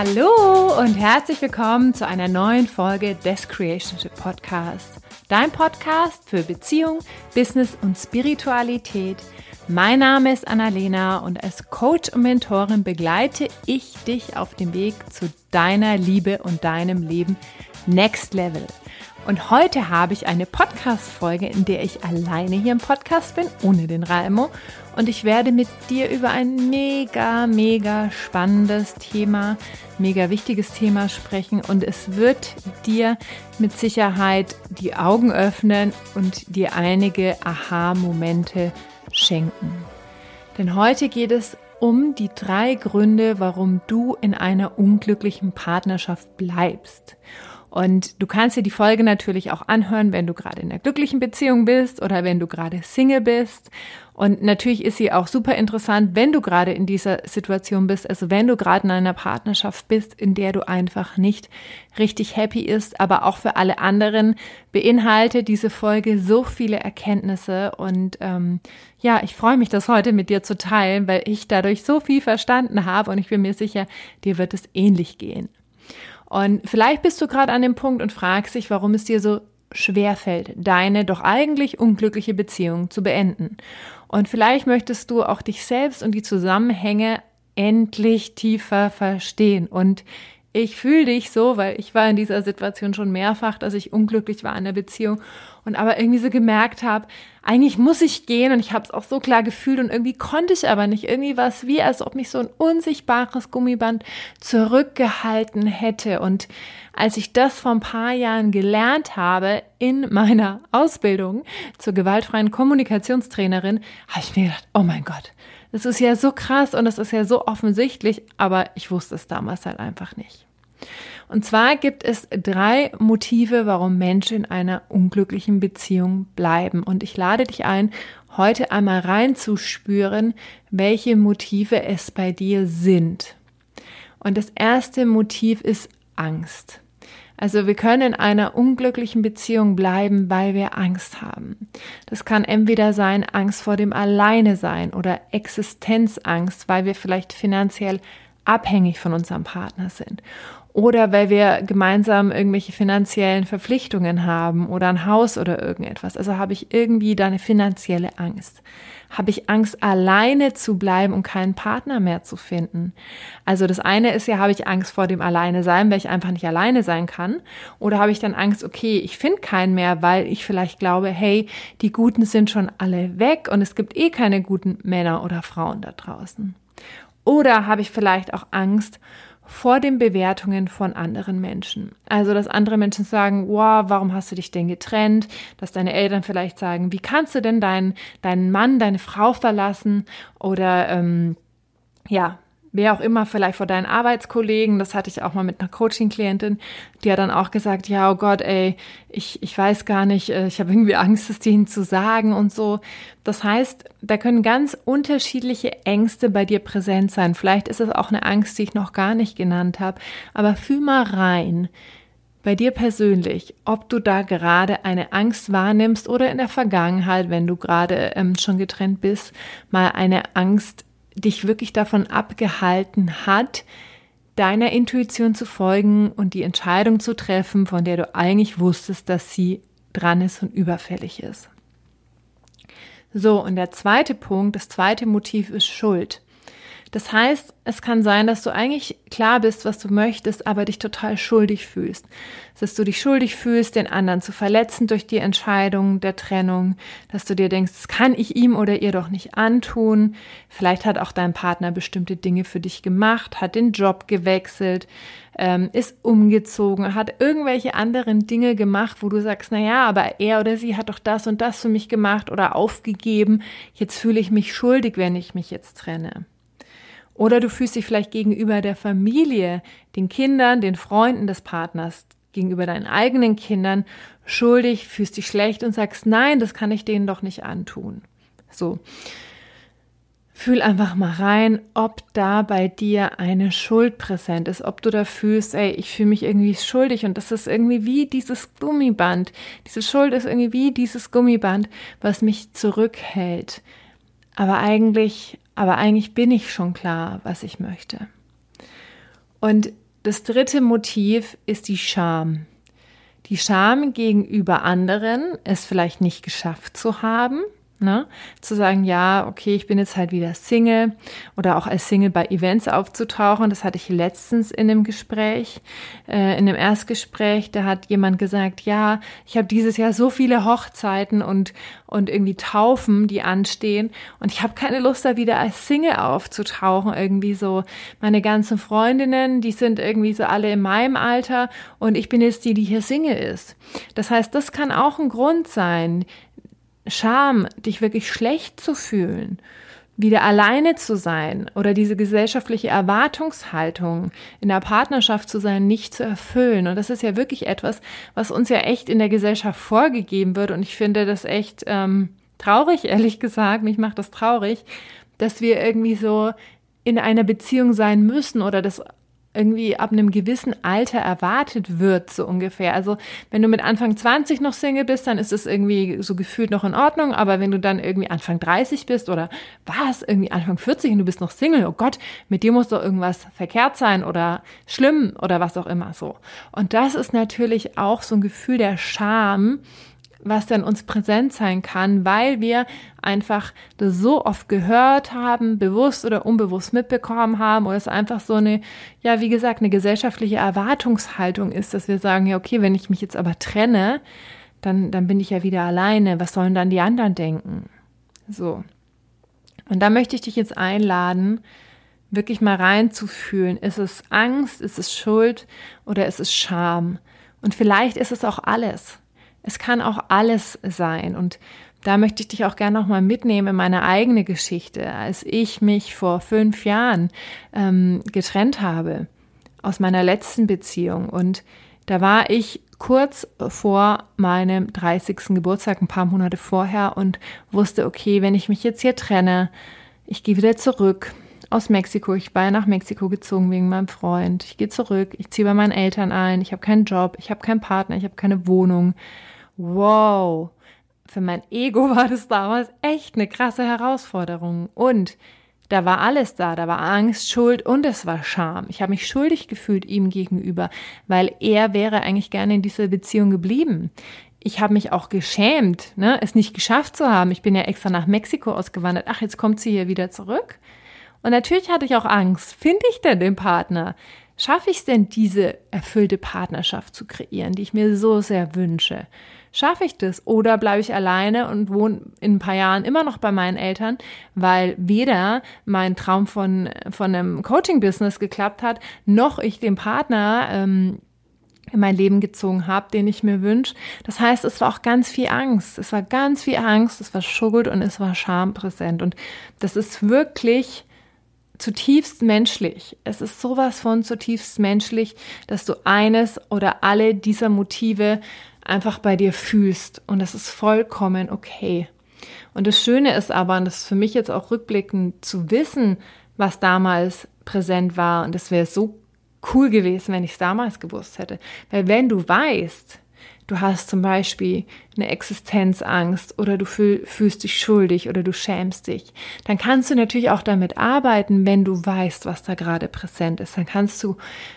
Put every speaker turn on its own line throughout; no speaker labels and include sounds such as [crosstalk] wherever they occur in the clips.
Hallo und herzlich willkommen zu einer neuen Folge des Creationship Podcasts. Dein Podcast für Beziehung, Business und Spiritualität. Mein Name ist Annalena und als Coach und Mentorin begleite ich dich auf dem Weg zu deiner Liebe und deinem Leben Next Level. Und heute habe ich eine Podcast-Folge, in der ich alleine hier im Podcast bin, ohne den Raimo. Und ich werde mit dir über ein mega, mega spannendes Thema, mega wichtiges Thema sprechen. Und es wird dir mit Sicherheit die Augen öffnen und dir einige Aha-Momente schenken. Denn heute geht es um die drei Gründe, warum du in einer unglücklichen Partnerschaft bleibst. Und du kannst dir die Folge natürlich auch anhören, wenn du gerade in einer glücklichen Beziehung bist oder wenn du gerade Single bist. Und natürlich ist sie auch super interessant, wenn du gerade in dieser Situation bist, also wenn du gerade in einer Partnerschaft bist, in der du einfach nicht richtig happy ist, aber auch für alle anderen beinhaltet diese Folge so viele Erkenntnisse. Und ähm, ja, ich freue mich, das heute mit dir zu teilen, weil ich dadurch so viel verstanden habe und ich bin mir sicher, dir wird es ähnlich gehen. Und vielleicht bist du gerade an dem Punkt und fragst dich, warum es dir so schwer fällt, deine doch eigentlich unglückliche Beziehung zu beenden. Und vielleicht möchtest du auch dich selbst und die Zusammenhänge endlich tiefer verstehen und ich fühle dich so, weil ich war in dieser Situation schon mehrfach, dass ich unglücklich war in der Beziehung und aber irgendwie so gemerkt habe, eigentlich muss ich gehen und ich habe es auch so klar gefühlt und irgendwie konnte ich aber nicht. Irgendwie war es wie, als ob mich so ein unsichtbares Gummiband zurückgehalten hätte. Und als ich das vor ein paar Jahren gelernt habe in meiner Ausbildung zur gewaltfreien Kommunikationstrainerin, habe ich mir gedacht, oh mein Gott, das ist ja so krass und das ist ja so offensichtlich, aber ich wusste es damals halt einfach nicht. Und zwar gibt es drei Motive, warum Menschen in einer unglücklichen Beziehung bleiben. Und ich lade dich ein, heute einmal reinzuspüren, welche Motive es bei dir sind. Und das erste Motiv ist Angst. Also wir können in einer unglücklichen Beziehung bleiben, weil wir Angst haben. Das kann entweder sein Angst vor dem Alleine sein oder Existenzangst, weil wir vielleicht finanziell abhängig von unserem Partner sind oder weil wir gemeinsam irgendwelche finanziellen Verpflichtungen haben oder ein Haus oder irgendetwas. Also habe ich irgendwie da eine finanzielle Angst. Habe ich Angst, alleine zu bleiben und keinen Partner mehr zu finden? Also das eine ist ja, habe ich Angst vor dem Alleine sein, weil ich einfach nicht alleine sein kann? Oder habe ich dann Angst, okay, ich finde keinen mehr, weil ich vielleicht glaube, hey, die Guten sind schon alle weg und es gibt eh keine guten Männer oder Frauen da draußen? Oder habe ich vielleicht auch Angst vor den Bewertungen von anderen Menschen. Also, dass andere Menschen sagen, wow, warum hast du dich denn getrennt? Dass deine Eltern vielleicht sagen, wie kannst du denn deinen, deinen Mann, deine Frau verlassen? Oder ähm, ja, wer auch immer, vielleicht vor deinen Arbeitskollegen, das hatte ich auch mal mit einer Coaching-Klientin, die hat dann auch gesagt, ja, oh Gott, ey, ich, ich weiß gar nicht, äh, ich habe irgendwie Angst, es denen zu sagen und so. Das heißt, da können ganz unterschiedliche Ängste bei dir präsent sein. Vielleicht ist es auch eine Angst, die ich noch gar nicht genannt habe, aber fühl mal rein, bei dir persönlich, ob du da gerade eine Angst wahrnimmst oder in der Vergangenheit, wenn du gerade ähm, schon getrennt bist, mal eine Angst dich wirklich davon abgehalten hat, deiner Intuition zu folgen und die Entscheidung zu treffen, von der du eigentlich wusstest, dass sie dran ist und überfällig ist. So, und der zweite Punkt, das zweite Motiv ist Schuld. Das heißt, es kann sein, dass du eigentlich klar bist, was du möchtest, aber dich total schuldig fühlst. Dass du dich schuldig fühlst, den anderen zu verletzen durch die Entscheidung der Trennung, dass du dir denkst, das kann ich ihm oder ihr doch nicht antun. Vielleicht hat auch dein Partner bestimmte Dinge für dich gemacht, hat den Job gewechselt, ähm, ist umgezogen, hat irgendwelche anderen Dinge gemacht, wo du sagst, na ja, aber er oder sie hat doch das und das für mich gemacht oder aufgegeben. Jetzt fühle ich mich schuldig, wenn ich mich jetzt trenne. Oder du fühlst dich vielleicht gegenüber der Familie, den Kindern, den Freunden des Partners, gegenüber deinen eigenen Kindern schuldig, fühlst dich schlecht und sagst, nein, das kann ich denen doch nicht antun. So. Fühl einfach mal rein, ob da bei dir eine Schuld präsent ist, ob du da fühlst, ey, ich fühle mich irgendwie schuldig und das ist irgendwie wie dieses Gummiband. Diese Schuld ist irgendwie wie dieses Gummiband, was mich zurückhält. Aber eigentlich aber eigentlich bin ich schon klar, was ich möchte. Und das dritte Motiv ist die Scham. Die Scham gegenüber anderen, es vielleicht nicht geschafft zu haben, Ne? Zu sagen, ja, okay, ich bin jetzt halt wieder Single oder auch als Single bei Events aufzutauchen. Das hatte ich letztens in einem Gespräch, äh, in einem Erstgespräch. Da hat jemand gesagt, ja, ich habe dieses Jahr so viele Hochzeiten und, und irgendwie Taufen, die anstehen. Und ich habe keine Lust, da wieder als Single aufzutauchen. Irgendwie so meine ganzen Freundinnen, die sind irgendwie so alle in meinem Alter und ich bin jetzt die, die hier Single ist. Das heißt, das kann auch ein Grund sein, Scham, dich wirklich schlecht zu fühlen, wieder alleine zu sein oder diese gesellschaftliche Erwartungshaltung in der Partnerschaft zu sein, nicht zu erfüllen. Und das ist ja wirklich etwas, was uns ja echt in der Gesellschaft vorgegeben wird. Und ich finde das echt ähm, traurig, [laughs] ehrlich gesagt. Mich macht das traurig, dass wir irgendwie so in einer Beziehung sein müssen oder das irgendwie ab einem gewissen Alter erwartet wird, so ungefähr. Also wenn du mit Anfang 20 noch Single bist, dann ist es irgendwie so gefühlt noch in Ordnung, aber wenn du dann irgendwie Anfang 30 bist oder was, irgendwie Anfang 40 und du bist noch Single, oh Gott, mit dir muss doch irgendwas verkehrt sein oder schlimm oder was auch immer so. Und das ist natürlich auch so ein Gefühl der Scham, was dann uns präsent sein kann, weil wir einfach das so oft gehört haben, bewusst oder unbewusst mitbekommen haben oder es einfach so eine, ja, wie gesagt, eine gesellschaftliche Erwartungshaltung ist, dass wir sagen, ja, okay, wenn ich mich jetzt aber trenne, dann, dann bin ich ja wieder alleine. Was sollen dann die anderen denken? So. Und da möchte ich dich jetzt einladen, wirklich mal reinzufühlen. Ist es Angst? Ist es Schuld? Oder ist es Scham? Und vielleicht ist es auch alles. Es kann auch alles sein. Und da möchte ich dich auch gerne nochmal mitnehmen in meine eigene Geschichte, als ich mich vor fünf Jahren ähm, getrennt habe aus meiner letzten Beziehung. Und da war ich kurz vor meinem 30. Geburtstag, ein paar Monate vorher, und wusste, okay, wenn ich mich jetzt hier trenne, ich gehe wieder zurück aus Mexiko. Ich war ja nach Mexiko gezogen wegen meinem Freund. Ich gehe zurück, ich ziehe bei meinen Eltern ein, ich habe keinen Job, ich habe keinen Partner, ich habe keine Wohnung wow, für mein Ego [laughs] war das damals echt eine krasse Herausforderung. Und da war alles da, da war Angst, Schuld und es war Scham. Ich habe mich schuldig gefühlt ihm gegenüber, weil er wäre eigentlich gerne in dieser Beziehung geblieben. Ich habe mich auch geschämt, ne, es nicht geschafft zu haben. Ich bin ja extra nach Mexiko ausgewandert. Ach, jetzt kommt sie hier wieder zurück. Und natürlich hatte ich auch Angst. Finde ich denn den Partner? Schaffe ich es denn, diese erfüllte Partnerschaft zu kreieren, die ich mir so sehr wünsche? Schaffe ich das? Oder bleibe ich alleine und wohne in ein paar Jahren immer noch bei meinen Eltern, weil weder mein Traum von, von einem Coaching-Business geklappt hat, noch ich den Partner ähm, in mein Leben gezogen habe, den ich mir wünsche. Das heißt, es war auch ganz viel Angst. Es war ganz viel Angst, es war Schuld und es war Scham präsent. Und das ist wirklich zutiefst menschlich. Es ist sowas von zutiefst menschlich, dass du eines oder alle dieser Motive einfach bei dir fühlst. Und das ist vollkommen okay. Und das Schöne ist aber, und das ist für mich jetzt auch rückblickend zu wissen, was damals präsent war. Und das wäre so cool gewesen, wenn ich es damals gewusst hätte. Weil wenn du weißt, du hast zum Beispiel eine Existenzangst oder du fühl, fühlst dich schuldig oder du schämst dich, dann kannst du natürlich auch damit arbeiten, wenn du weißt, was da gerade präsent ist. Dann kannst du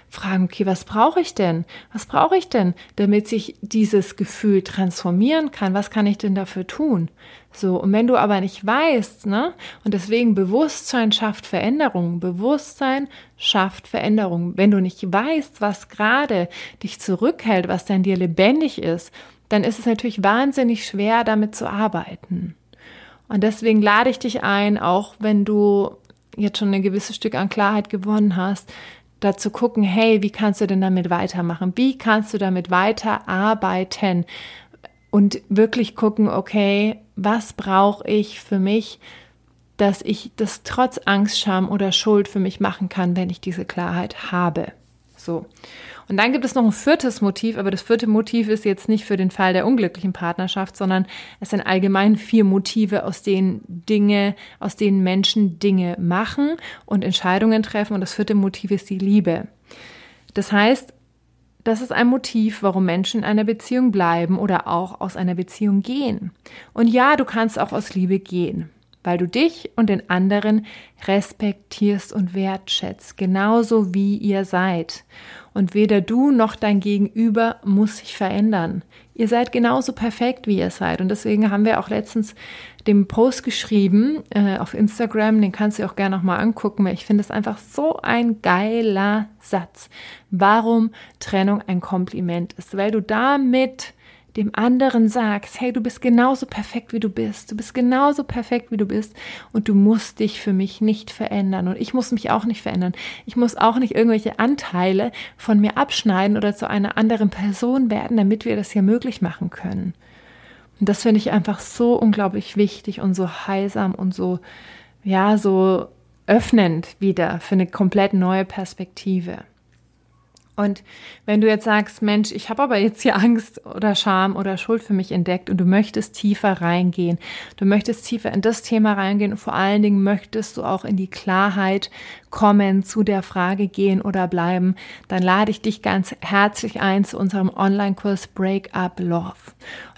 fragen, okay, was brauche ich denn? Was brauche ich denn, damit sich dieses Gefühl transformieren kann? Was kann ich denn dafür tun? So, und wenn du aber nicht weißt, ne, und deswegen Bewusstsein schafft Veränderung, Bewusstsein schafft Veränderung. Wenn du nicht weißt, was gerade dich zurückhält, was denn dir lebendig ist, dann ist es natürlich wahnsinnig schwer, damit zu arbeiten. Und deswegen lade ich dich ein, auch wenn du jetzt schon ein gewisses Stück an Klarheit gewonnen hast, da zu gucken, hey, wie kannst du denn damit weitermachen? Wie kannst du damit weiterarbeiten? Und wirklich gucken, okay, was brauche ich für mich, dass ich das trotz Angst, Scham oder Schuld für mich machen kann, wenn ich diese Klarheit habe. So. Und dann gibt es noch ein viertes Motiv, aber das vierte Motiv ist jetzt nicht für den Fall der unglücklichen Partnerschaft, sondern es sind allgemein vier Motive, aus denen Dinge, aus denen Menschen Dinge machen und Entscheidungen treffen. Und das vierte Motiv ist die Liebe. Das heißt, das ist ein Motiv, warum Menschen in einer Beziehung bleiben oder auch aus einer Beziehung gehen. Und ja, du kannst auch aus Liebe gehen. Weil du dich und den anderen respektierst und wertschätzt, genauso wie ihr seid. Und weder du noch dein Gegenüber muss sich verändern. Ihr seid genauso perfekt, wie ihr seid. Und deswegen haben wir auch letztens den Post geschrieben äh, auf Instagram, den kannst du auch gerne nochmal angucken, weil ich finde es einfach so ein geiler Satz. Warum Trennung ein Kompliment ist, weil du damit dem anderen sagst, hey, du bist genauso perfekt, wie du bist. Du bist genauso perfekt, wie du bist. Und du musst dich für mich nicht verändern. Und ich muss mich auch nicht verändern. Ich muss auch nicht irgendwelche Anteile von mir abschneiden oder zu einer anderen Person werden, damit wir das hier möglich machen können. Und das finde ich einfach so unglaublich wichtig und so heilsam und so, ja, so öffnend wieder für eine komplett neue Perspektive. Und wenn du jetzt sagst, Mensch, ich habe aber jetzt hier Angst oder Scham oder Schuld für mich entdeckt und du möchtest tiefer reingehen, du möchtest tiefer in das Thema reingehen und vor allen Dingen möchtest du auch in die Klarheit kommen, zu der Frage gehen oder bleiben, dann lade ich dich ganz herzlich ein zu unserem Online-Kurs Break Up Love.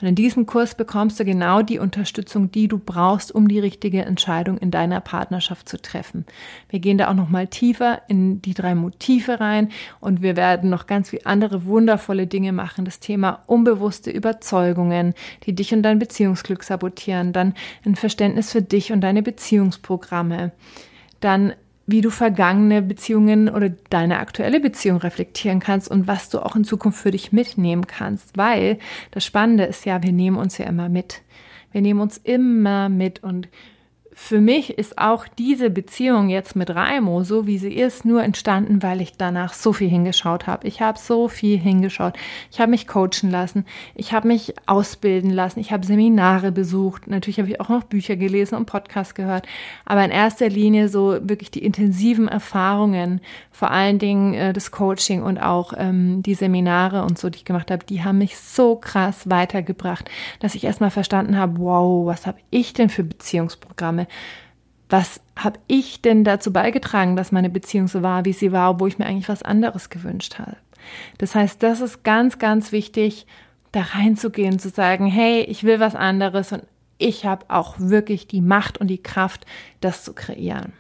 Und in diesem Kurs bekommst du genau die Unterstützung, die du brauchst, um die richtige Entscheidung in deiner Partnerschaft zu treffen. Wir gehen da auch noch mal tiefer in die drei Motive rein und wir werden noch ganz viele andere wundervolle Dinge machen. Das Thema unbewusste Überzeugungen, die dich und dein Beziehungsglück sabotieren, dann ein Verständnis für dich und deine Beziehungsprogramme, dann wie du vergangene Beziehungen oder deine aktuelle Beziehung reflektieren kannst und was du auch in Zukunft für dich mitnehmen kannst. Weil das Spannende ist ja, wir nehmen uns ja immer mit. Wir nehmen uns immer mit und für mich ist auch diese Beziehung jetzt mit Raimo, so wie sie ist, nur entstanden, weil ich danach so viel hingeschaut habe. Ich habe so viel hingeschaut. Ich habe mich coachen lassen. Ich habe mich ausbilden lassen. Ich habe Seminare besucht. Natürlich habe ich auch noch Bücher gelesen und Podcasts gehört. Aber in erster Linie so wirklich die intensiven Erfahrungen, vor allen Dingen äh, das Coaching und auch ähm, die Seminare und so, die ich gemacht habe, die haben mich so krass weitergebracht, dass ich erstmal verstanden habe, wow, was habe ich denn für Beziehungsprogramme? Was habe ich denn dazu beigetragen, dass meine Beziehung so war, wie sie war, obwohl ich mir eigentlich was anderes gewünscht habe. Das heißt, das ist ganz, ganz wichtig, da reinzugehen, zu sagen, hey, ich will was anderes und ich habe auch wirklich die Macht und die Kraft, das zu kreieren.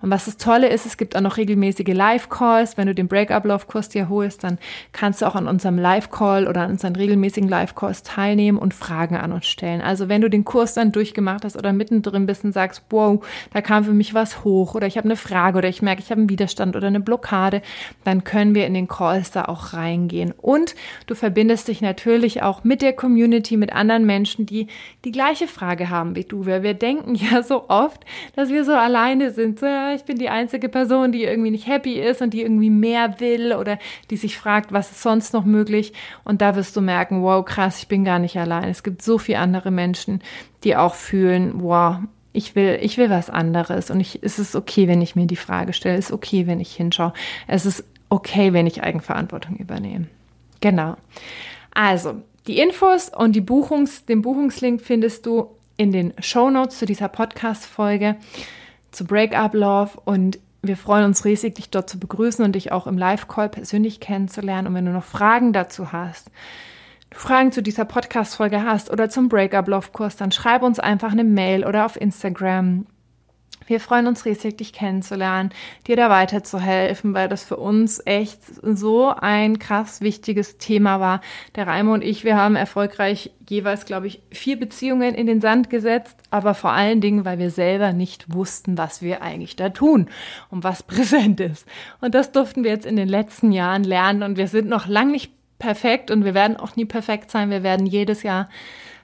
Und was das Tolle ist, es gibt auch noch regelmäßige Live-Calls. Wenn du den Break-up-Love-Kurs dir holst, dann kannst du auch an unserem Live-Call oder an unseren regelmäßigen Live-Calls teilnehmen und Fragen an uns stellen. Also wenn du den Kurs dann durchgemacht hast oder mittendrin bist und sagst, wow, da kam für mich was hoch oder ich habe eine Frage oder ich merke, ich habe einen Widerstand oder eine Blockade, dann können wir in den Calls da auch reingehen. Und du verbindest dich natürlich auch mit der Community, mit anderen Menschen, die die gleiche Frage haben wie du. Weil wir denken [laughs] ja so oft, dass wir so alleine sind. So, ich bin die einzige Person, die irgendwie nicht happy ist und die irgendwie mehr will oder die sich fragt, was ist sonst noch möglich. Und da wirst du merken, wow, krass, ich bin gar nicht allein. Es gibt so viele andere Menschen, die auch fühlen, wow, ich will, ich will was anderes und ich, es ist okay, wenn ich mir die Frage stelle, es ist okay, wenn ich hinschaue, es ist okay, wenn ich Eigenverantwortung übernehme. Genau. Also, die Infos und die Buchungs, den Buchungslink findest du in den Show Notes zu dieser Podcast-Folge zu Breakup Love und wir freuen uns riesig, dich dort zu begrüßen und dich auch im Live-Call persönlich kennenzulernen. Und wenn du noch Fragen dazu hast, Fragen zu dieser Podcast-Folge hast oder zum Breakup Love-Kurs, dann schreib uns einfach eine Mail oder auf Instagram wir freuen uns riesig, dich kennenzulernen, dir da weiterzuhelfen, weil das für uns echt so ein krass wichtiges Thema war. Der Raimo und ich, wir haben erfolgreich jeweils, glaube ich, vier Beziehungen in den Sand gesetzt, aber vor allen Dingen, weil wir selber nicht wussten, was wir eigentlich da tun und was [laughs] präsent ist. Und das durften wir jetzt in den letzten Jahren lernen und wir sind noch lang nicht perfekt und wir werden auch nie perfekt sein. Wir werden jedes Jahr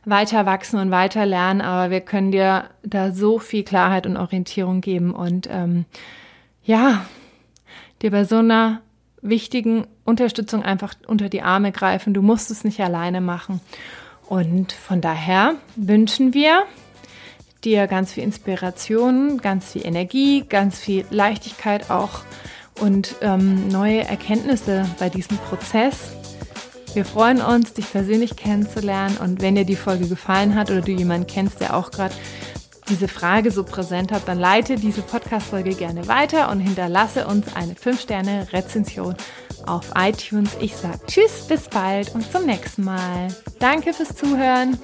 weiter wachsen und weiter lernen, aber wir können dir da so viel Klarheit und Orientierung geben und ähm, ja, dir bei so einer wichtigen Unterstützung einfach unter die Arme greifen. Du musst es nicht alleine machen. Und von daher wünschen wir dir ganz viel Inspiration, ganz viel Energie, ganz viel Leichtigkeit auch und ähm, neue Erkenntnisse bei diesem Prozess. Wir freuen uns, dich persönlich kennenzulernen und wenn dir die Folge gefallen hat oder du jemanden kennst, der auch gerade diese Frage so präsent hat, dann leite diese Podcast-Folge gerne weiter und hinterlasse uns eine 5-Sterne-Rezension auf iTunes. Ich sage Tschüss, bis bald und zum nächsten Mal. Danke fürs Zuhören.